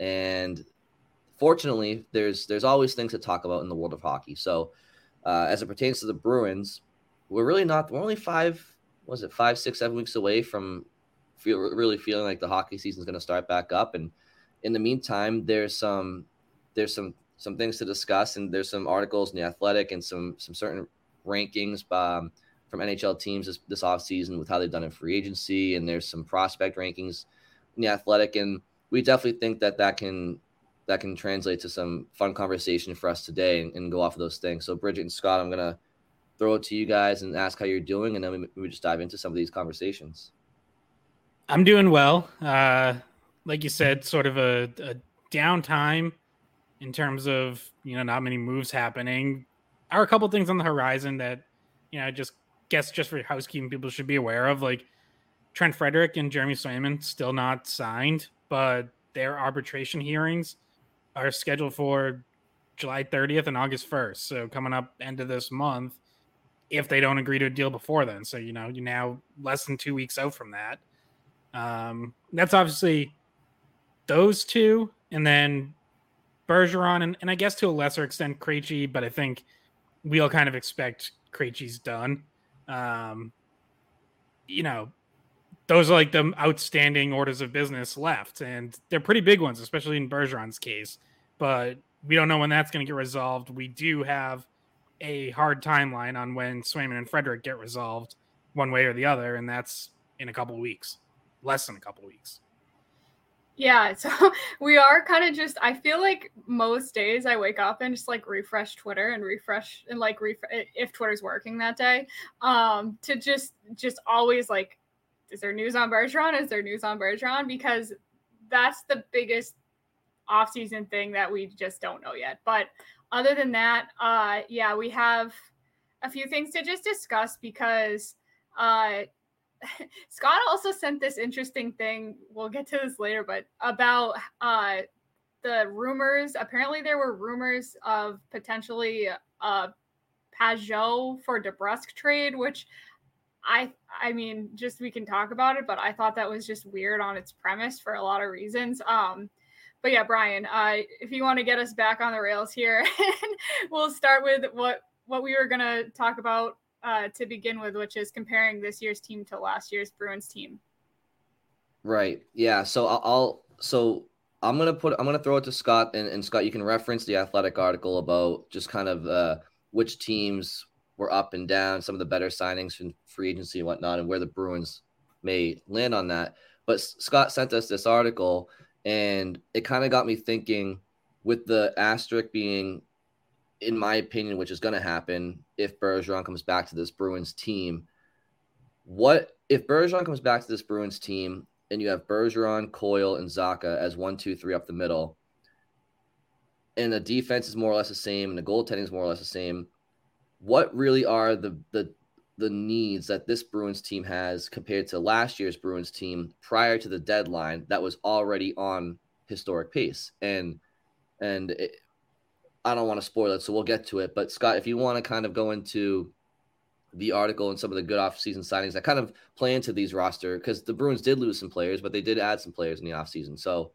and fortunately, there's there's always things to talk about in the world of hockey. So, uh, as it pertains to the Bruins, we're really not. We're only five. Was it five, six, seven weeks away from feel really feeling like the hockey season is going to start back up. And in the meantime, there's some there's some some things to discuss, and there's some articles in the Athletic and some some certain rankings um, from NHL teams this, this off season with how they've done in free agency, and there's some prospect rankings in the Athletic and we definitely think that that can that can translate to some fun conversation for us today and, and, go off of those things. So, Bridget and Scott, I'm gonna throw it to you guys and ask how you're doing, and then we, we just dive into some of these conversations. I'm doing well. Uh, like you said, sort of a, a downtime in terms of you know not many moves happening. Are a couple things on the horizon that you know I just guess just for housekeeping people should be aware of, like Trent Frederic and Jeremy Swayman still not signed but their arbitration hearings are scheduled for July 30th and August 1st. So coming up end of this month, if they don't agree to a deal before then. So you know you're now less than two weeks out from that. Um, that's obviously those two, and then Bergeron, and, and I guess to a lesser extent Krejci, but I think we all kind of expect Krejci's done. Um, you know, those are like the outstanding orders of business left, and they're pretty big ones, especially in Bergeron's case. But we don't know when that's going to get resolved. We do have a hard timeline on when Swayman and Frederic get resolved, one way or the other, and that's in a couple weeks, less than a couple weeks. Yeah, so we are kind of just. I feel like most days I wake up and just like refresh Twitter and refresh and like refresh if Twitter's working that day, um, to just just always like is there news on Bergeron? Is there news on Bergeron? Because that's the biggest offseason thing that we just don't know yet. But other than that, uh, yeah, we have a few things to just discuss because uh, Scott also sent this interesting thing. We'll get to this later, but about uh, the rumors. Apparently, there were rumors of potentially a Pageau for DeBrusk trade, which I I mean, just we can talk about it, but I thought that was just weird on its premise for a lot of reasons. Um, but yeah, Brian, uh, if you want to get us back on the rails here, we'll start with what what we were gonna talk about uh, to begin with, which is comparing this year's team to last year's Bruins team. Right. Yeah. So I'll, I'll so I'm gonna put I'm gonna throw it to Scott and, and Scott, you can reference the athletic article about just kind of uh, which teams were up and down, some of the better signings from free agency and whatnot, and where the Bruins may land on that. But Scott sent us this article, and it kind of got me thinking with the asterisk being, in my opinion, which is going to happen if Bergeron comes back to this Bruins team. What if Bergeron comes back to this Bruins team and you have Bergeron, Coyle, and Zacha as one, two, three up the middle, and the defense is more or less the same, and the goaltending is more or less the same what really are the the the needs that this Bruins team has compared to last year's Bruins team prior to the deadline that was already on historic pace. And and it, I don't want to spoil it, so we'll get to it. But Scott, if you want to kind of go into the article and some of the good offseason signings that kind of play into these roster, because the Bruins did lose some players, but they did add some players in the offseason. So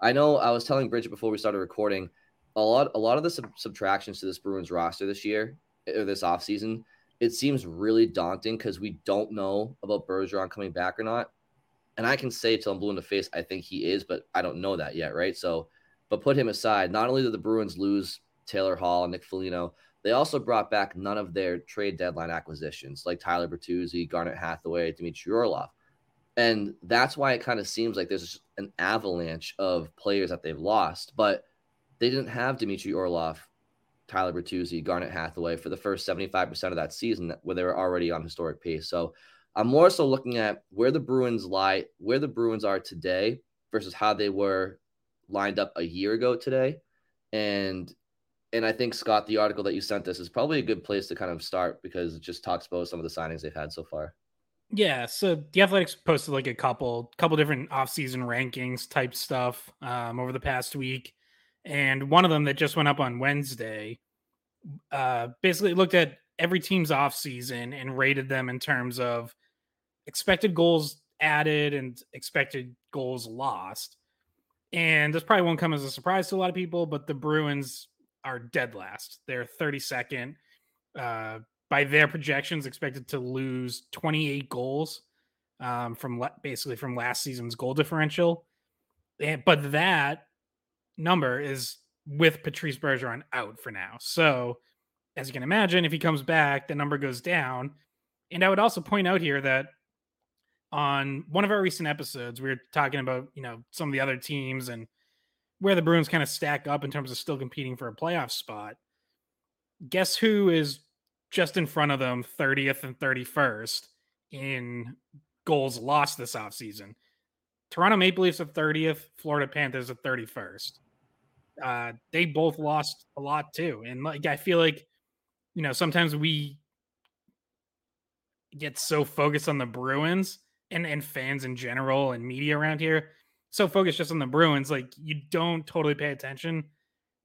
I know I was telling Bridget before we started recording, a lot a lot of the sub- subtractions to this Bruins roster this year or this offseason, it seems really daunting because we don't know about Bergeron coming back or not. And I can say till I'm blue in the face, I think he is, but I don't know that yet, right? So, but put him aside. Not only did the Bruins lose Taylor Hall and Nick Foligno, They also brought back none of their trade deadline acquisitions, like Tyler Bertuzzi, Garnet Hathaway, Dmitry Orlov. And that's why it kind of seems like there's an avalanche of players that they've lost. But they didn't have Dmitry Orlov, Tyler Bertuzzi, Garnet Hathaway for the first 75% of that season where they were already on historic pace. So I'm more so looking at where the Bruins lie, where the Bruins are today versus how they were lined up a year ago today. And and I think Scott, the article that you sent us is probably a good place to kind of start because it just talks about some of the signings they've had so far. Yeah, so the Athletics posted like a couple couple different offseason rankings type stuff um, over the past week, and one of them that just went up on Wednesday uh, basically looked at every team's offseason and rated them in terms of expected goals added and expected goals lost. And this probably won't come as a surprise to a lot of people, but the Bruins are dead last. They're 32nd. Uh, by their projections, expected to lose 28 goals um, from le- basically from last season's goal differential. And, but that number is with Patrice Bergeron out for now. So, as you can imagine, if he comes back, the number goes down. And I would also point out here that on one of our recent episodes, we were talking about, you know, some of the other teams and where the Bruins kind of stack up in terms of still competing for a playoff spot. Guess who is just in front of them 30th and 31st in goals lost this offseason? Toronto Maple Leafs at 30th, Florida Panthers at 31st. Uh, they both lost a lot too. And like I feel like, you know, sometimes we get so focused on the Bruins and and fans in general and media around here so focused just on the Bruins, like you don't totally pay attention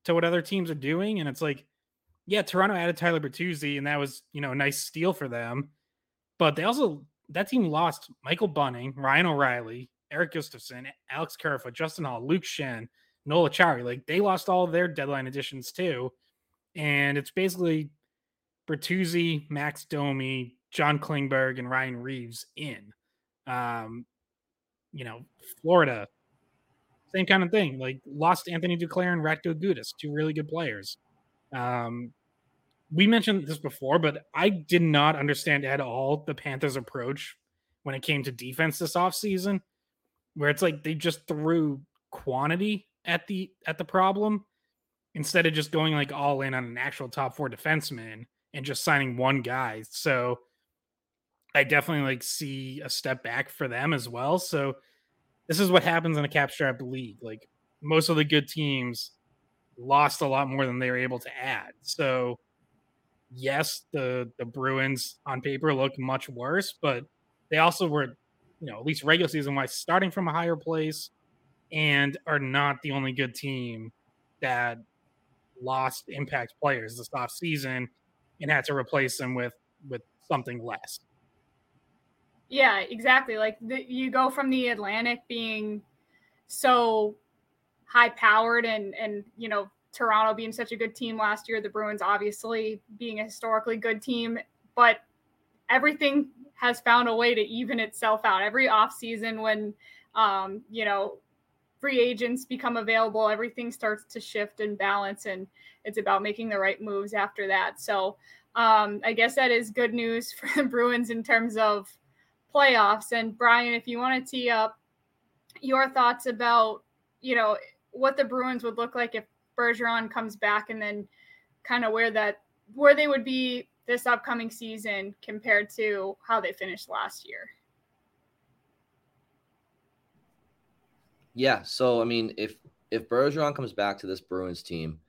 to what other teams are doing. And it's like, yeah, Toronto added Tyler Bertuzzi, and that was you know a nice steal for them. But they also that team lost Michael Bunting, Ryan O'Reilly, Erik Gustafsson, Alex Kerfoot, Justin Holl, Luke Schenn, Noel Acciari. Like they lost all their deadline additions too. And it's basically Bertuzzi, Max Domi, John Klingberg, and Ryan Reaves in. Um, you know, Florida, same kind of thing. Like lost Anthony Duclair and Radko Gudas, two really good players. Um, we mentioned this before, but I did not understand at all the Panthers' approach when it came to defense this offseason, where it's like they just threw quantity at the at the problem instead of just going like all in on an actual top four defenseman and just signing one guy. So I definitely like see a step back for them as well. So this is what happens in a capstrap league. Like most of the good teams lost a lot more than they were able to add. So yes, the the Bruins on paper look much worse, but they also were, you know, at least regular season wise, starting from a higher place and are not the only good team that lost impact players this off season and had to replace them with with something less. Yeah, exactly. Like the, you go from the Atlantic being so high powered and and you know Toronto being such a good team last year, the Bruins obviously being a historically good team, but everything has found a way to even itself out. Every offseason when um, you know, free agents become available, everything starts to shift and balance and it's about making the right moves after that. So um, I guess that is good news for the Bruins in terms of playoffs. And Brian, if you want to tee up your thoughts about, you know, what the Bruins would look like if Bergeron comes back and then kind of where that where they would be this upcoming season compared to how they finished last year. Yeah, so I mean, if if Bergeron comes back to this Bruins team,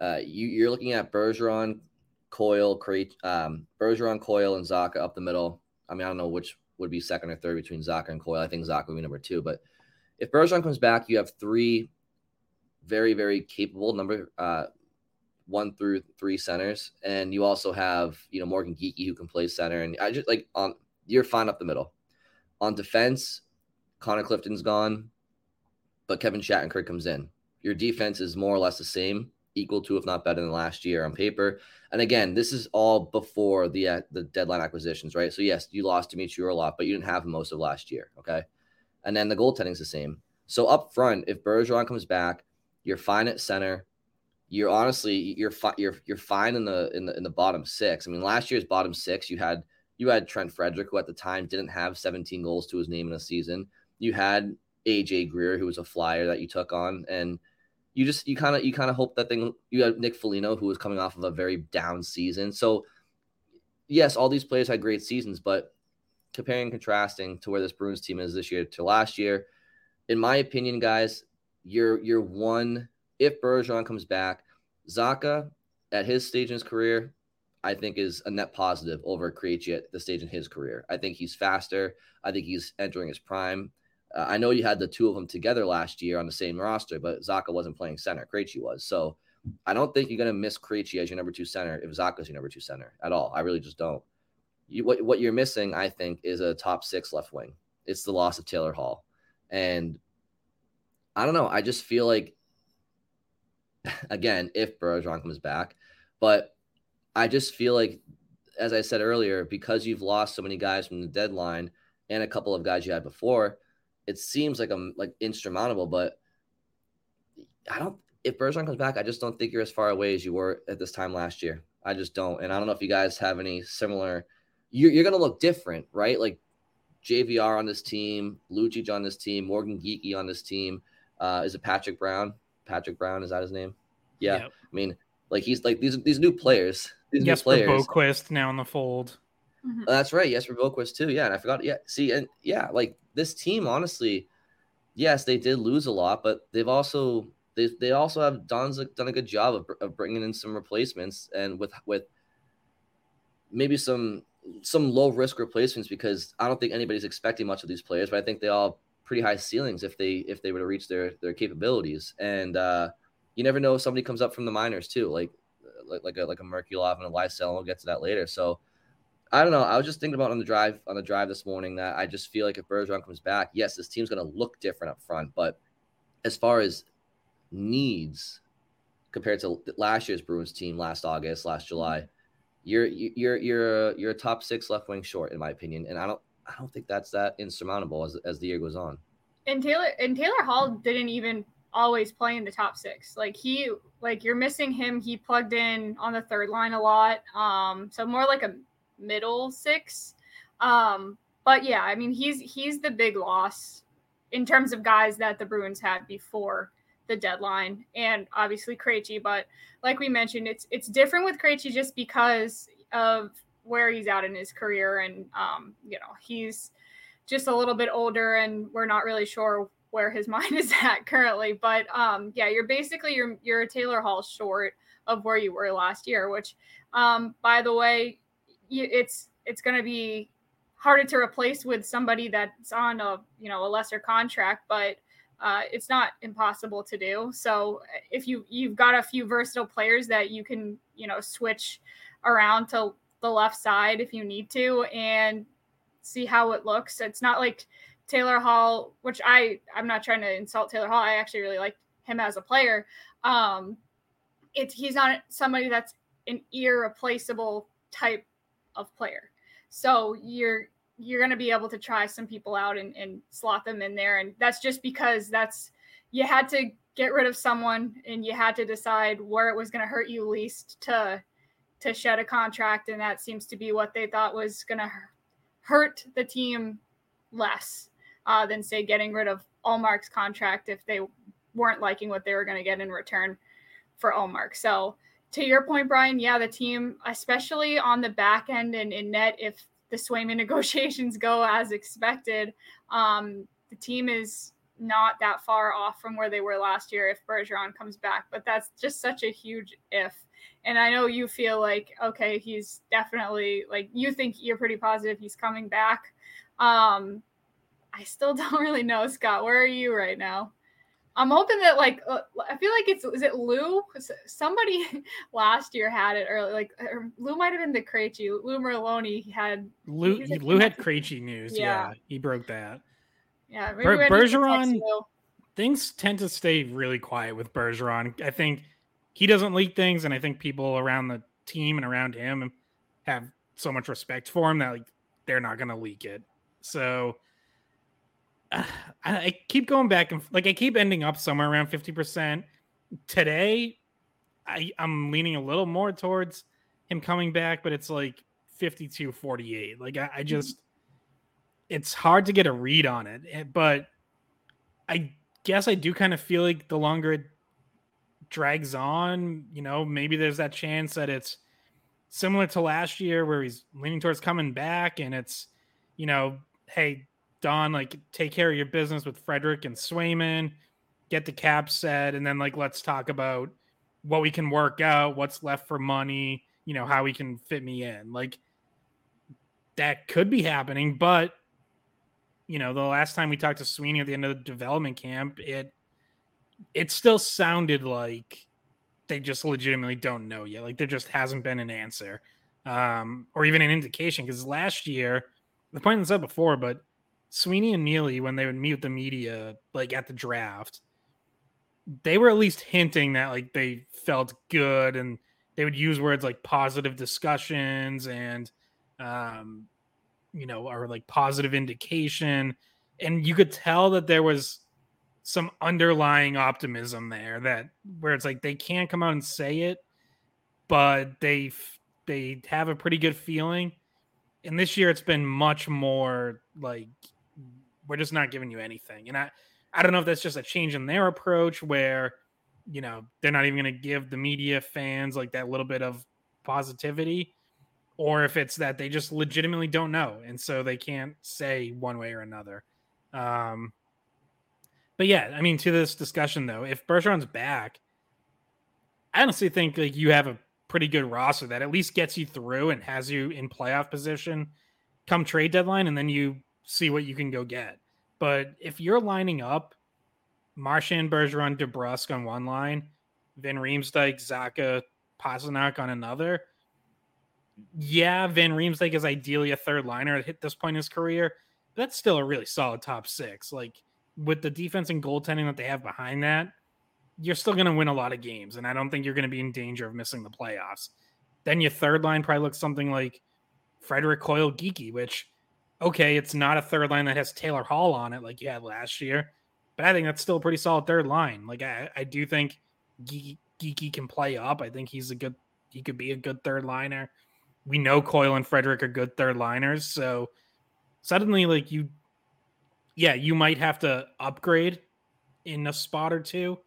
uh, you, you're looking at Bergeron, Coyle, Crate, um, Bergeron, Coyle, and Zacha up the middle. I mean, I don't know which would be second or third between Zacha and Coyle. I think Zacha would be number two. But if Bergeron comes back, you have three very, very capable number uh, one through three centers, and you also have you know Morgan Geekie who can play center. And I just like on you're fine up the middle. On defense, Connor Clifton's gone, but Kevin Shattenkirk comes in. Your defense is more or less the same equal to, if not better than last year on paper. And again, this is all before the uh, the deadline acquisitions, right? So yes, you lost Dmitry Orlov, but you didn't have most of last year, okay? And then the goaltending's the same. So up front, if Bergeron comes back, you're fine at center. you're honestly you're fi- you're you're fine in the in the in the bottom six. I mean, last year's bottom six, you had you had Trent Frederic, who at the time didn't have 17 goals to his name in a season. You had AJ Greer, who was a flyer that you took on, and you just you kind of you kind of hope that thing. You had Nick Foligno, who was coming off of a very down season. So yes, all these players had great seasons, but comparing and contrasting to where this Bruins team is this year to last year, in my opinion, guys, you're you're one if Bergeron comes back, Zacha at his stage in his career, I think is a net positive over Krejci at the stage in his career. I think he's faster. I think he's entering his prime. Uh, I know you had the two of them together last year on the same roster, but Zacha wasn't playing center. Krejci was. So I don't think you're going to miss Krejci as your number two center if Zacha's your number two center at all. I really just don't. You, what, what you're missing, I think, is a top six left wing. It's the loss of Taylor Hall. And I don't know. I just feel like again, if Bergeron comes back. But I just feel like, as I said earlier, because you've lost so many guys from the deadline and a couple of guys you had before, it seems like I'm like insurmountable. But I don't. If Bergeron comes back, I just don't think you're as far away as you were at this time last year. I just don't. And I don't know if you guys have any similar. You're, you're going to look different, right? Like JVR on this team, Lucic on this team, Morgan Geekie on this team. Uh, is it Patrick Brown? Patrick Brown is that his name? Yeah, yep. I mean, like he's like these these new players. These Jesper new players. Boqvist now in the fold. Mm-hmm. Oh, that's right. Jesper Boqvist too. Yeah, and I forgot. Yeah, see, and yeah, like this team, honestly, yes, they did lose a lot, but they've also they they also have done done a good job of, of bringing in some replacements and with with maybe some some low risk replacements because I don't think anybody's expecting much of these players, but I think they all pretty high ceilings if they if they were to reach their their capabilities. And uh, you never know if somebody comes up from the minors too, like like like a like a Merkulov and a Lysell. We'll get to that later. So I don't know. I was just thinking about on the drive on the drive this morning that I just feel like if Bergeron comes back, yes, this team's going to look different up front, but as far as needs compared to last year's Bruins team last August, last July, you're you're you're you're a top six left wing short in my opinion, and I don't I don't think that's that insurmountable as as the year goes on. And Taylor and Taylor Hall didn't even always play in the top six. Like he like you're missing him. He plugged in on the third line a lot. Um, so more like a middle six. Um, but yeah, I mean he's he's the big loss in terms of guys that the Bruins had before the deadline, and obviously Krejci. But like we mentioned, it's it's different with Krejci just because of where he's at in his career, and um, you know he's just a little bit older, and we're not really sure where his mind is at currently. But um, yeah, you're basically you're you're a Taylor Hall short of where you were last year, which um, by the way, it's it's going to be harder to replace with somebody that's on a you know a lesser contract, but uh, it's not impossible to do. So if you you've got a few versatile players that you can you know switch around to the left side if you need to and see how it looks. It's not like Taylor Hall, which I I'm not trying to insult Taylor Hall. I actually really like him as a player. Um, it's he's not somebody that's an irreplaceable type of player. So you're you're going to be able to try some people out and, and slot them in there, and that's just because that's you had to get rid of someone and you had to decide where it was going to hurt you least to to shed a contract, and that seems to be what they thought was going to hurt the team less uh, than say getting rid of Ullmark's contract if they weren't liking what they were going to get in return for Ullmark. So to your point, Brian, yeah, the team, especially on the back end and in net, if the Swayman negotiations go as expected, um, the team is not that far off from where they were last year if Bergeron comes back. But that's just such a huge if and I know you feel like okay, he's definitely like you think you're pretty positive he's coming back. Um, I still don't really know, Scott. Where are you right now? I'm hoping that like uh, I feel like it's is it Lou? Somebody last year had it early. Like Lou might have been the Krejci. Lou Merloni had Lou. Like, Lou had Krejci news. Yeah. yeah. he broke that. Yeah, Ber- Bergeron. Things tend to stay really quiet with Bergeron. I think he doesn't leak things, and I think people around the team and around him have so much respect for him that like they're not going to leak it. So I keep going back and like I keep ending up somewhere around fifty percent. Today, I, I'm leaning a little more towards him coming back, but it's like 52 48. Like, I, I just, it's hard to get a read on it. Eh, but I guess I do kind of feel like the longer it drags on, you know, maybe there's that chance that it's similar to last year where he's leaning towards coming back and it's, you know, hey, Don, like take care of your business with Frederic and Swayman, get the cap set, and then like let's talk about what we can work out, what's left for money, you know, how we can fit me in. Like that could be happening, but you know, the last time we talked to Sweeney at the end of the development camp, it it still sounded like they just legitimately don't know yet. Like there just hasn't been an answer, um, or even an indication. Because last year, the point I said before, but Sweeney and Neely, when they would meet with the media, like at the draft, they were at least hinting that like they felt good and they would use words like positive discussions and um you know or like positive indication. And you could tell that there was some underlying optimism there that where it's like they can't come out and say it but they they have a pretty good feeling. And this year it's been much more like we're just not giving you anything and i I don't know if that's just a change in their approach where, you know, they're not even going to give the media fans like that little bit of positivity, or if it's that they just legitimately don't know. And so they can't say one way or another. Um, but yeah, I mean, to this discussion though, if Bergeron's back, I honestly think like you have a pretty good roster that at least gets you through and has you in playoff position come trade deadline, and then you see what you can go get. But if you're lining up Marchand, Bergeron, DeBrusk on one line, Van Riemsdyk, Zacha, Pastrnak on another, yeah, Van Riemsdyk is ideally a third liner at this point in his career. But that's still a really solid top six. Like with the defense and goaltending that they have behind that, you're still going to win a lot of games. And I don't think you're going to be in danger of missing the playoffs. Then your third line probably looks something like Frederic Coyle Geekie, which okay, it's not a third line that has Taylor Hall on it like you had last year, but I think that's still a pretty solid third line. Like I, I do think Geekie, can play up. I think he's a good, he could be a good third liner. We know Coyle and Frederic are good third liners, so suddenly like you, yeah, you might have to upgrade in a spot or two,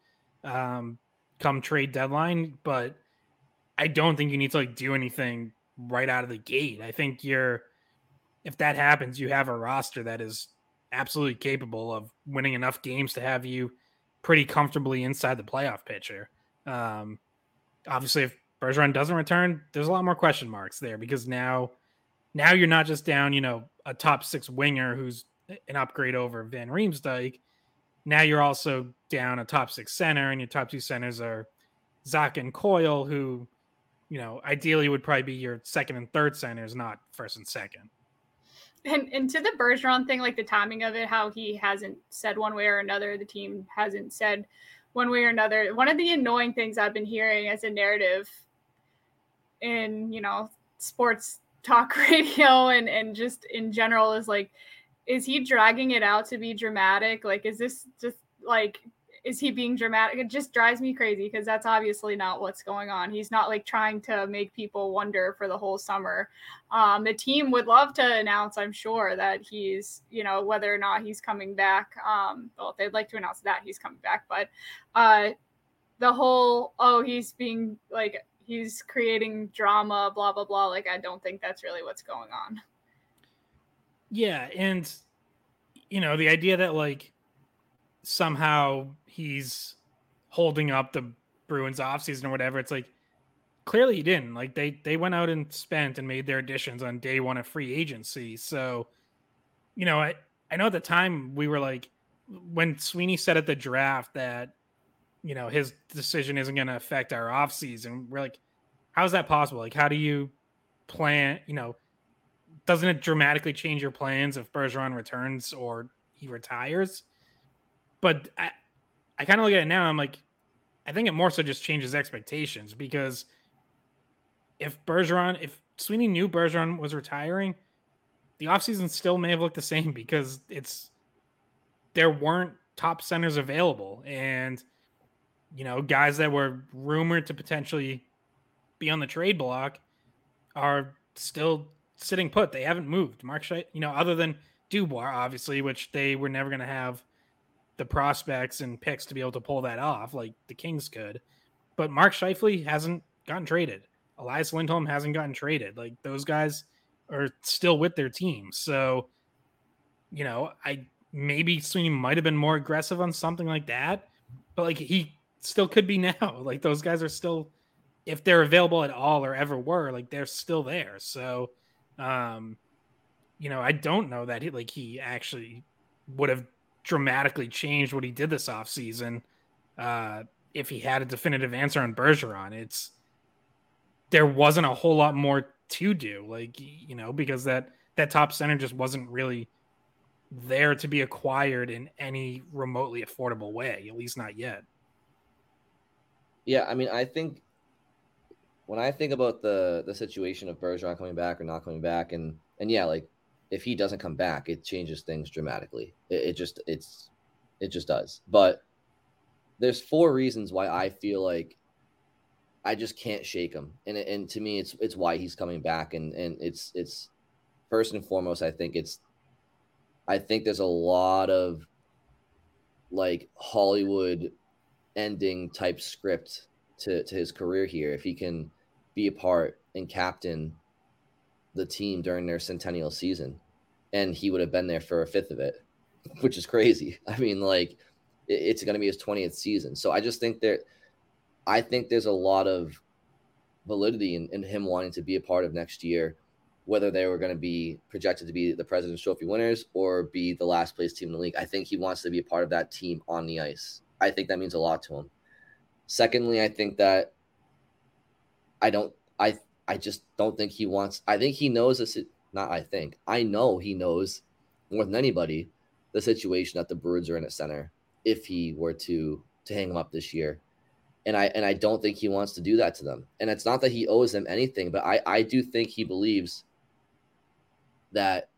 um, come trade deadline, but I don't think you need to like do anything right out of the gate. I think you're if that happens, you have a roster that is absolutely capable of winning enough games to have you pretty comfortably inside the playoff picture. Um, obviously, if Bergeron doesn't return, there's a lot more question marks there because now, now you're not just down, you know, a top six winger who's an upgrade over Van Riemsdyk. Now you're also down a top six center, and your top two centers are Zach and Coyle, who, you know, ideally would probably be your second and third centers, not first and second. And and to the Bergeron thing, like the timing of it, how he hasn't said one way or another, the team hasn't said one way or another. One of the annoying things I've been hearing as a narrative in, you know, sports talk radio and and just in general is like is he dragging it out to be dramatic? Like is this just like is he being dramatic? It just drives me crazy because that's obviously not what's going on. He's not like trying to make people wonder for the whole summer. Um, the team would love to announce, I'm sure, that he's, you know, whether or not he's coming back. Um, well, they'd like to announce that he's coming back, but uh, the whole, oh, he's being like, he's creating drama, blah, blah, blah. Like, I don't think that's really what's going on. Yeah. And, you know, the idea that like somehow he's holding up the Bruins offseason or whatever. It's like clearly he didn't. Like they they went out and spent and made their additions on day one of free agency. So, you know, I I know at the time we were like when Sweeney said at the draft that you know his decision isn't going to affect our offseason. We're like, how is that possible? Like, how do you plan? You know, doesn't it dramatically change your plans if Bergeron returns or he retires? But I, I kind of look at it now. I'm like, I think it more so just changes expectations because if Bergeron, if Sweeney knew Bergeron was retiring, the offseason still may have looked the same because it's there weren't top centers available. And you know, guys that were rumored to potentially be on the trade block are still sitting put. They haven't moved. Mark Scheifele, you know, other than Dubois, obviously, which they were never going to have the prospects and picks to be able to pull that off like the Kings could. But Mark Scheifele hasn't gotten traded. Elias Lindholm hasn't gotten traded. Like those guys are still with their team. So, you know, I maybe Sweeney might have been more aggressive on something like that, but like he still could be now. Like those guys are still, if they're available at all or ever were, like they're still there. So, um, you know, I don't know that he like he actually would have dramatically changed what he did this offseason uh, if he had a definitive answer on Bergeron. It's there wasn't a whole lot more to do, like you know, because that that top center just wasn't really there to be acquired in any remotely affordable way, at least not yet. Yeah, I mean, I think when I think about the the situation of Bergeron coming back or not coming back, and and yeah, like if he doesn't come back, it changes things dramatically. It, it just it's it just does. But there's four reasons why I feel like I just can't shake him, and and to me, it's it's why he's coming back, and and it's it's first and foremost, I think it's I think there's a lot of like Hollywood ending type script to, to his career here if he can be a part and captain the team during their centennial season and he would have been there for a fifth of it which is crazy. I mean like it's going to be his 20th season. So i just think that i think there's a lot of validity in, in him wanting to be a part of next year whether they were going to be projected to be the president's trophy winners or be the last place team in the league. I think he wants to be a part of that team on the ice. I think that means a lot to him. Secondly, I think that I don't I I just don't think he wants I think he knows this not I think. I know he knows more than anybody the situation that the Bruins are in at center if he were to to hang him up this year. And I and I don't think he wants to do that to them. And it's not that he owes them anything, but I I do think he believes that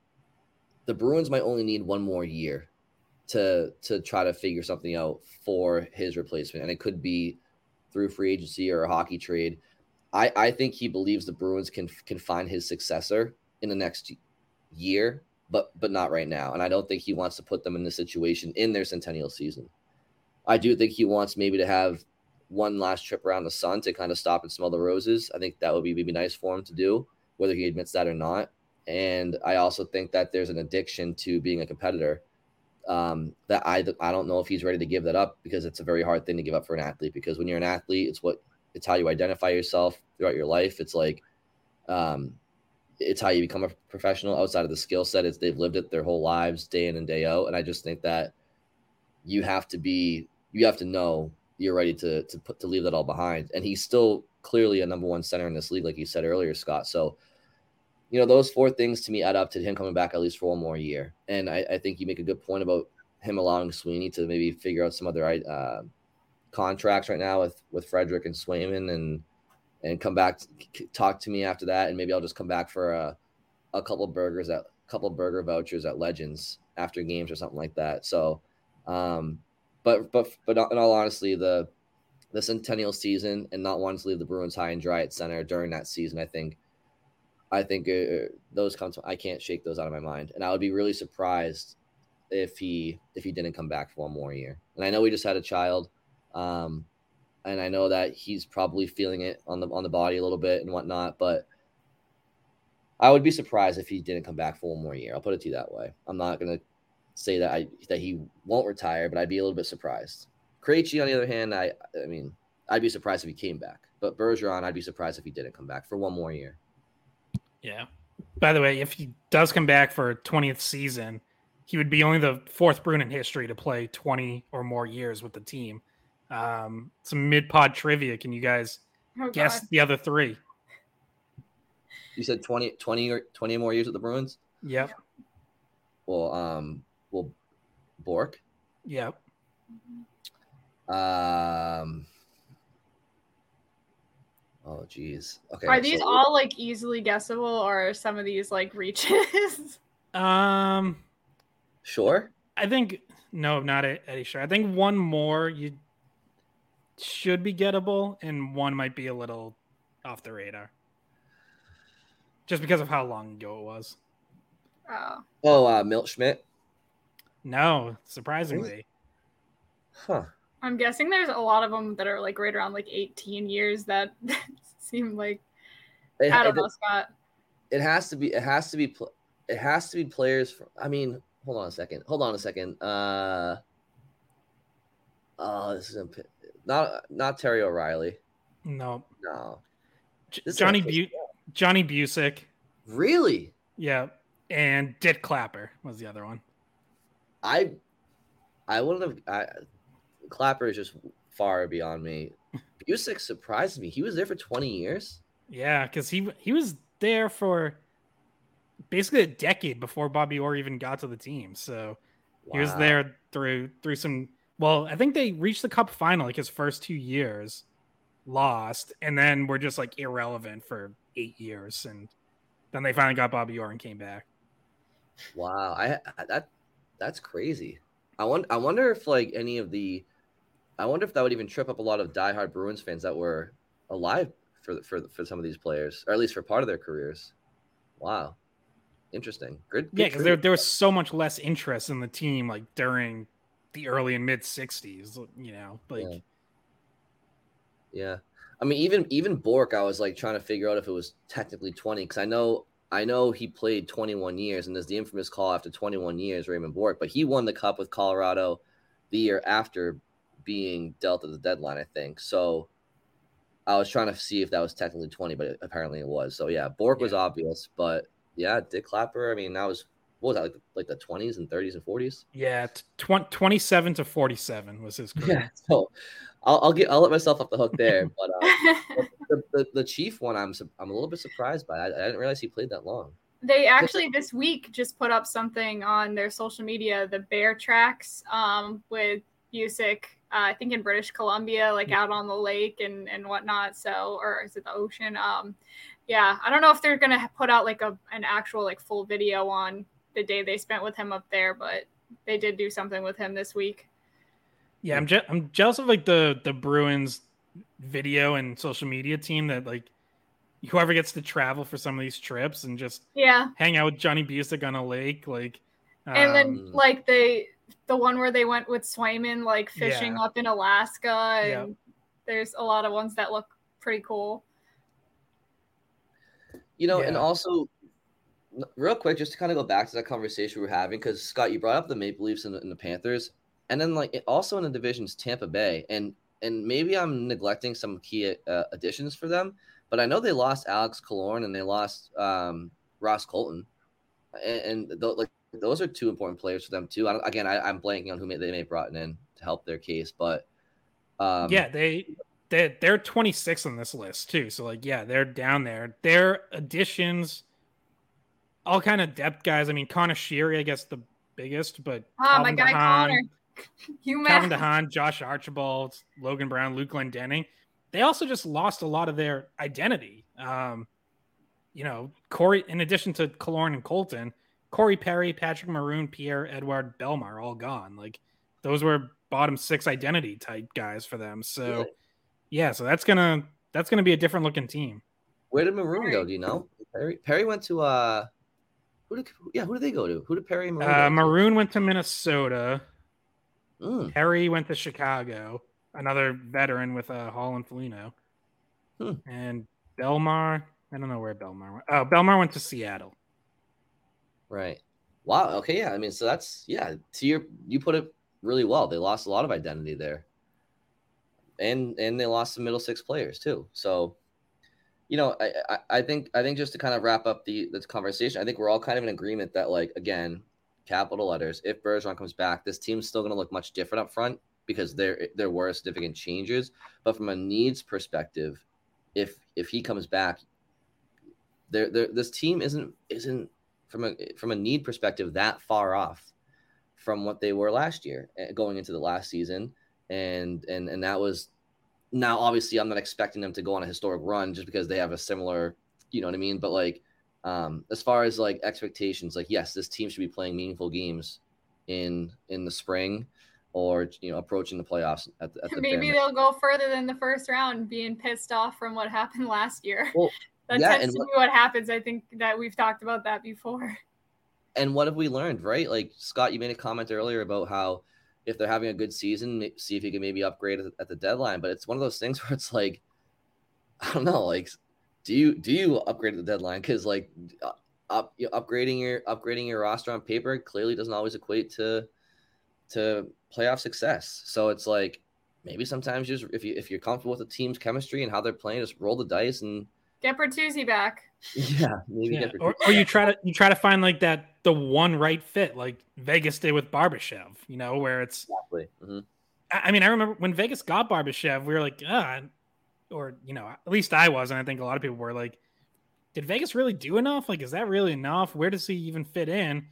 the Bruins might only need one more year to to try to figure something out for his replacement, and it could be through free agency or a hockey trade. I I think he believes the Bruins can can find his successor in the next year, but but not right now. And I don't think he wants to put them in this situation in their centennial season. I do think he wants maybe to have one last trip around the sun to kind of stop and smell the roses. I think that would be maybe nice for him to do, whether he admits that or not. And I also think that there's an addiction to being a competitor um, that I I don't know if he's ready to give that up because it's a very hard thing to give up for an athlete. Because when you're an athlete, it's what it's how you identify yourself throughout your life. It's like um, it's how you become a professional outside of the skill set. It's they've lived it their whole lives, day in and day out. And I just think that you have to be you have to know you're ready to to put to leave that all behind. And he's still clearly a number one center in this league, like you said earlier, Scott. So you know, those four things to me add up to him coming back at least for one more year. And I, I think you make a good point about him allowing Sweeney to maybe figure out some other uh, contracts right now with with Frederic and Swayman and and come back talk to me after that and maybe I'll just come back for a, a couple burgers at a couple burger vouchers at Legends after games or something like that. So um but but but in all honesty the the centennial season and not wanting to leave the Bruins high and dry at center during that season I think I think uh, those come to I can't shake those out of my mind, and I would be really surprised if he if he didn't come back for one more year. And I know we just had a child, um, and I know that he's probably feeling it on the on the body a little bit and whatnot. But I would be surprised if he didn't come back for one more year. I'll put it to you that way. I'm not gonna say that I that he won't retire, but I'd be a little bit surprised. Krejci, on the other hand, I I mean I'd be surprised if he came back. But Bergeron, I'd be surprised if he didn't come back for one more year. Yeah. By the way, if he does come back for a 20th season, he would be only the fourth Bruin in history to play 20 or more years with the team. Um, some mid pod trivia. Can you guys oh, guess God. the other three? You said 20, 20 or 20 more years with the Bruins? Yep. Well, um, well, Bourque? Yep. Um, Oh, geez. Okay. Are these so... all like easily guessable, or are some of these like reaches? um, sure. I think no, not Eddie Sure. I think one more you should be gettable, and one might be a little off the radar, just because of how long ago it was. Oh, Oh, uh, Milt Schmidt. No, surprisingly, Huh. I'm guessing there's a lot of them that are like right around like 18 years that seem like It, I don't it- know, Scott. it has to be. It has to be. pl- It has to be players. From, I mean, hold on a second. Hold on a second. Uh. Oh, this is a, not not Terry O'Reilly. no. No, This Johnny Bu- Johnny Bucyk, really. yeah, and Dit Clapper was the other one. I I wouldn't have. I, Clapper is just far beyond me. Bucyk surprised me. He was there for twenty years. Yeah, because he he was there for basically a decade before Bobby Orr even got to the team. So he was there through through some. Well, I think they reached the Cup final like his first two years, lost, and then were just like irrelevant for eight years, and then they finally got Bobby Orr and came back. Wow, I, I that that's crazy. I wonder. I wonder if like any of the, I wonder if that would even trip up a lot of diehard Bruins fans that were alive for for for some of these players, or at least for part of their careers. Wow, interesting. Good. good Yeah, because there there was so much less interest in the team like during the early and mid '60s. You know, like. Yeah. Yeah, I mean, even even Bourque, I was like trying to figure out if it was technically twenty because I know I know he played twenty one years, and there's the infamous call after twenty one years, Raymond Bourque, but he won the cup with Colorado the year after being dealt at the deadline, I think. So I was trying to see if that was technically twenty, but it, apparently it was. So yeah, Bourque was obvious, but yeah, Dit Clapper. I mean, that was what was that like? Like the twenties and thirties and forties. Yeah, t- twen- 27 to 47 was his career. Yeah, so I'll, I'll get I'll let myself off the hook there, but. Uh, the, the, the chief one I'm I'm a little bit surprised by. I, I didn't realize he played that long. They actually this week just put up something on their social media, the bear tracks, um, with music uh, I think in British Columbia, like out on the lake and and whatnot. So, or is it the ocean? Um, yeah, I don't know if they're gonna put out like a an actual like full video on the day they spent with him up there, but they did do something with him this week. Yeah, I'm je- I'm jealous of like the the Bruins video and social media team that like whoever gets to travel for some of these trips and just Yeah, hang out with Johnny Bucyk on a lake, like. and um, then like they the one where they went with Swayman like fishing Yeah. up in Alaska and Yep. there's a lot of ones that look pretty cool. You know, and also n- real quick, just to kind of go back to that conversation we were having, because Scott, you brought up the Maple Leafs and the, and the Panthers, and then like also in the divisions, Tampa Bay, and and maybe I'm neglecting some key uh, additions for them, but I know they lost Alex Killorn and they lost um, Ross Colton, and, and th- like those are two important players for them too. I again, I, I'm blanking on who may, they may have brought in to help their case, but um, yeah, they they they're 26 on this list too. So like, yeah, they're down there. Their additions, all kind of depth guys. I mean, Conor Sheary, I guess the biggest, but Ah, my Calvin guy de Haan- Connor. You Calvin mad? de Haan, Josh Archibald, Logan Brown, Luke Glendening. They also just lost a lot of their identity. Um, you know, Corey, in addition to Killorn and Colton, Corey Perry, Patrick Maroon, Pierre-Edouard Bellemare, all gone. Like those were bottom six identity type guys for them. So Really? yeah, so that's gonna that's gonna be a different looking team. where did Maroon go? Do you know? Perry Perry went to uh, who did yeah, who did they go to? Who did Perry Maroon? Uh? Maroon went to Minnesota. Mm, Perry went to Chicago. Another veteran with uh, Hall and Foligno. Hmm. And Bellemare, I don't know where Bellemare went. Oh, Bellemare went to Seattle. Right. Wow. Okay. Yeah. I mean, so that's yeah. To your, you put it really well. They lost a lot of identity there, and and they lost some middle six players too. So, you know, I I, I think I think just to kind of wrap up the this conversation, I think we're all kind of in agreement that like again, capital letters. If Bergeron comes back, this team's still going to look much different up front because there there were significant changes. But from a needs perspective, if if he comes back, there there this team isn't isn't from a from a need perspective that far off from what they were last year eh, going into the last season and and and that was now obviously I'm not expecting them to go on a historic run just because they have a similar you know what I mean? But like um as far as like expectations like yes this team should be playing meaningful games in in the spring or you know approaching the playoffs at, the, at the maybe they'll go further than the first round being pissed off from what happened last year. Well, that yeah, tends to what, be what happens i think that we've talked about that before. And what have we learned right? Like scott you made a comment earlier about how if they're having a good season see if you can maybe upgrade at the deadline but it's one of those things where it's like i don't know like do you do you upgrade at the deadline because like uh, up, upgrading your upgrading your roster on paper clearly doesn't always equate to to playoff success. So it's like maybe sometimes just if you if you're comfortable with the team's chemistry and how they're playing, just roll the dice and get Bertuzzi back. Yeah, maybe yeah. Or, or, you try to you try to find like that the one right fit, like Vegas did with Barbashev. You know, where it's exactly. Mm-hmm. I, I mean, I remember when Vegas got Barbashev, we were like, ah, or you know, at least I was, and I think a lot of people were like, did Vegas really do enough? Like, is that really enough? Where does he even fit in?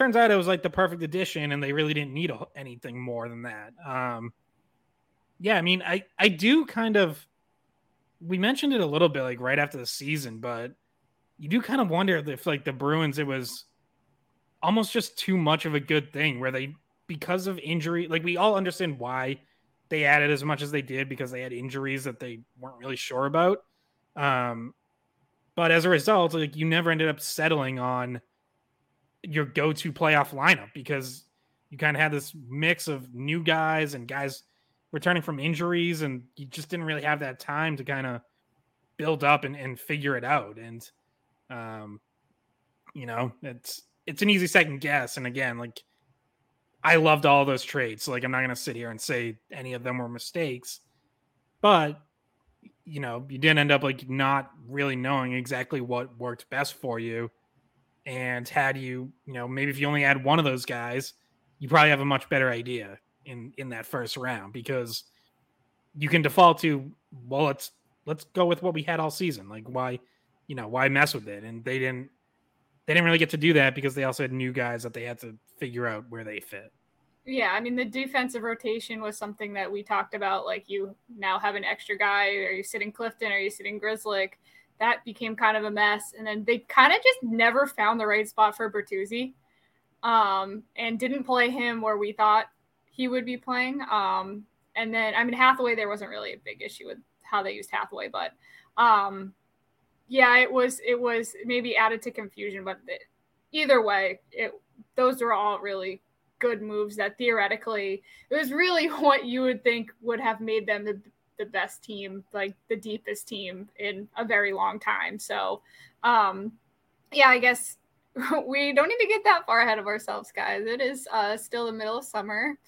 turns out it was like the perfect addition and they really didn't need anything more than that um yeah i mean i i do kind of we mentioned it a little bit like right after the season but you do kind of wonder if like the bruins it was almost just too much of a good thing where they because of injury like we all understand why they added as much as they did because they had injuries that they weren't really sure about. Um but as a result like you never ended up settling on your go-to playoff lineup because you kind of had this mix of new guys and guys returning from injuries and you just didn't really have that time to kind of build up and, and figure it out. And um you know it's it's an easy second guess and again like i loved all those trades so like i'm not to sit here and say any of them were mistakes but you know you didn't end up like not really knowing exactly what worked best for you and had you, you know, maybe if you only had one of those guys, you probably have a much better idea in in that first round because you can default to, well, let's let's go with what we had all season. Like why, you know, why mess with it? And they didn't they didn't really get to do that because they also had new guys that they had to figure out where they fit. Yeah, I mean the defensive rotation was something that we talked about. Like you now have an extra guy. Are you sitting Clifton? Are you sitting Grzelcyk? that became kind of a mess. And then they kind of just never found the right spot for Bertuzzi um, and didn't play him where we thought he would be playing. Um, and then, I mean, Hathaway, there wasn't really a big issue with how they used Hathaway, but um, yeah, it was, it was maybe added to confusion, but it, either way, it, those are all really good moves that theoretically it was really what you would think would have made them the the best team, like the deepest team in a very long time. So, um, yeah, I guess we don't need to get that far ahead of ourselves, guys. It is uh, still the middle of summer.